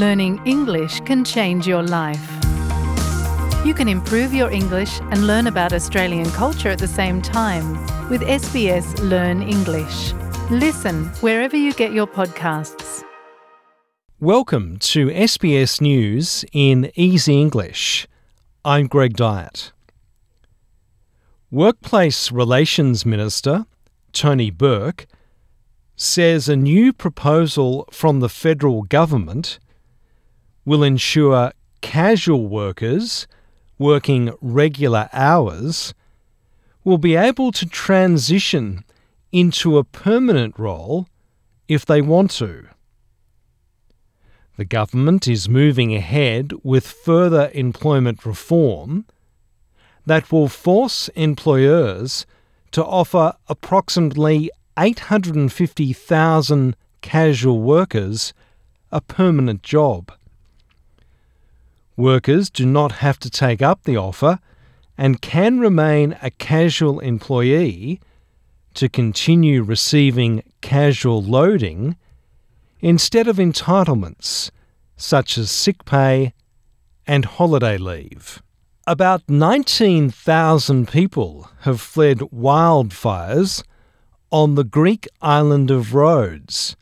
learning English can change your life. You can improve your English and learn about Australian culture at the same time with SBS Learn English. Listen wherever you get your podcasts. Welcome to SBS News in Easy English. I'm Greg Dyett. Workplace Relations Minister Tony Burke says a new proposal from the federal government will ensure casual workers working regular hours will be able to transition into a permanent role if they want to. The government is moving ahead with further employment reform that will force employers to offer approximately 850,000 casual workers a permanent job. Workers do not have to take up the offer and can remain a casual employee to continue receiving casual loading instead of entitlements such as sick pay and holiday leave. About 19,000 people have fled wildfires on the Greek island of Rhodes,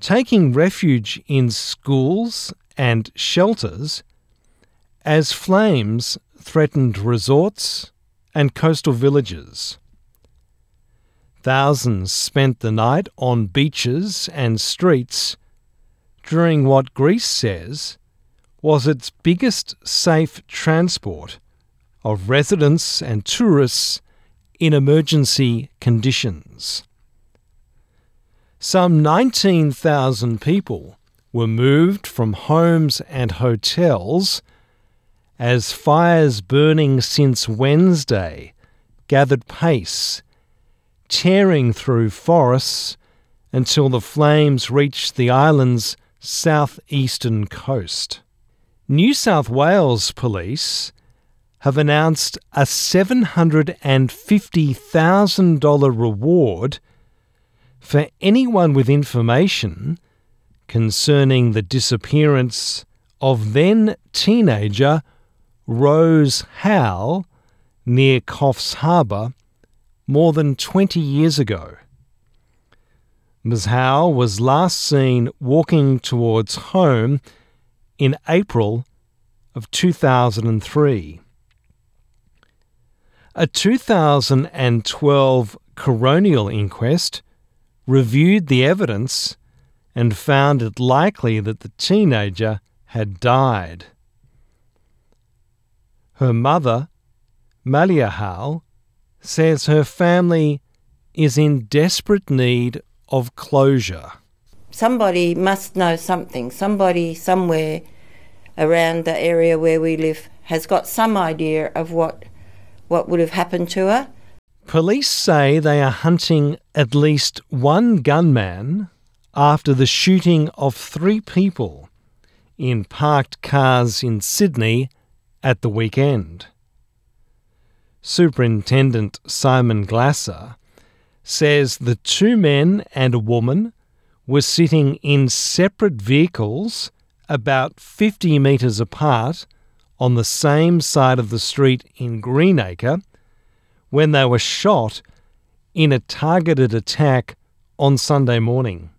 taking refuge in schools and shelters as flames threatened resorts and coastal villages. Thousands spent the night on beaches and streets during what Greece says was its biggest safe transport of residents and tourists in emergency conditions. Some 19,000 people were moved from homes and hotels as fires burning since Wednesday gathered pace, tearing through forests until the flames reached the island's southeastern coast. New South Wales Police have announced a $750,000 reward for anyone with information concerning the disappearance of then teenager Rose Howell near Coffs Harbour more than 20 years ago. Ms. Howell was last seen walking towards home in April of 2003. A 2012 coronial inquest reviewed the evidence and found it likely that the teenager had died. Her mother, Malia Howell, says her family is in desperate need of closure. Somebody must know something. Somebody somewhere around the area where we live has got some idea of what what would have happened to her. Police say they are hunting at least one gunman after the shooting of three people in parked cars in Sydney at the weekend. Superintendent Simon Glasser says the two men and a woman were sitting in separate vehicles about 50 metres apart on the same side of the street in Greenacre when they were shot in a targeted attack on Sunday morning.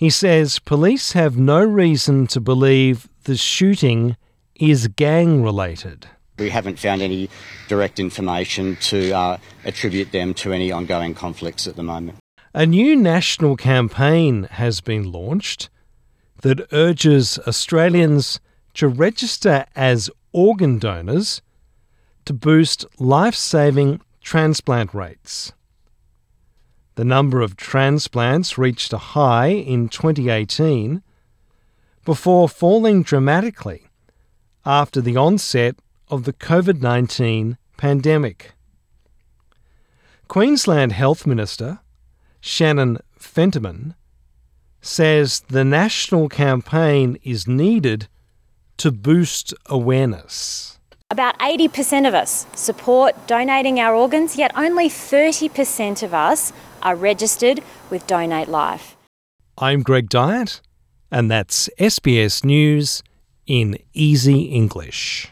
He says police have no reason to believe the shooting is gang related. We haven't found any direct information to uh, attribute them to any ongoing conflicts at the moment. A new national campaign has been launched that urges Australians to register as organ donors to boost life saving transplant rates. The number of transplants reached a high in 2018 before falling dramatically after the onset of the COVID 19 pandemic. Queensland Health Minister Shannon Fentiman says the national campaign is needed to boost awareness. About 80% of us support donating our organs, yet only 30% of us are registered with Donate Life. I'm Greg Dyett, and that's SBS News in Easy English.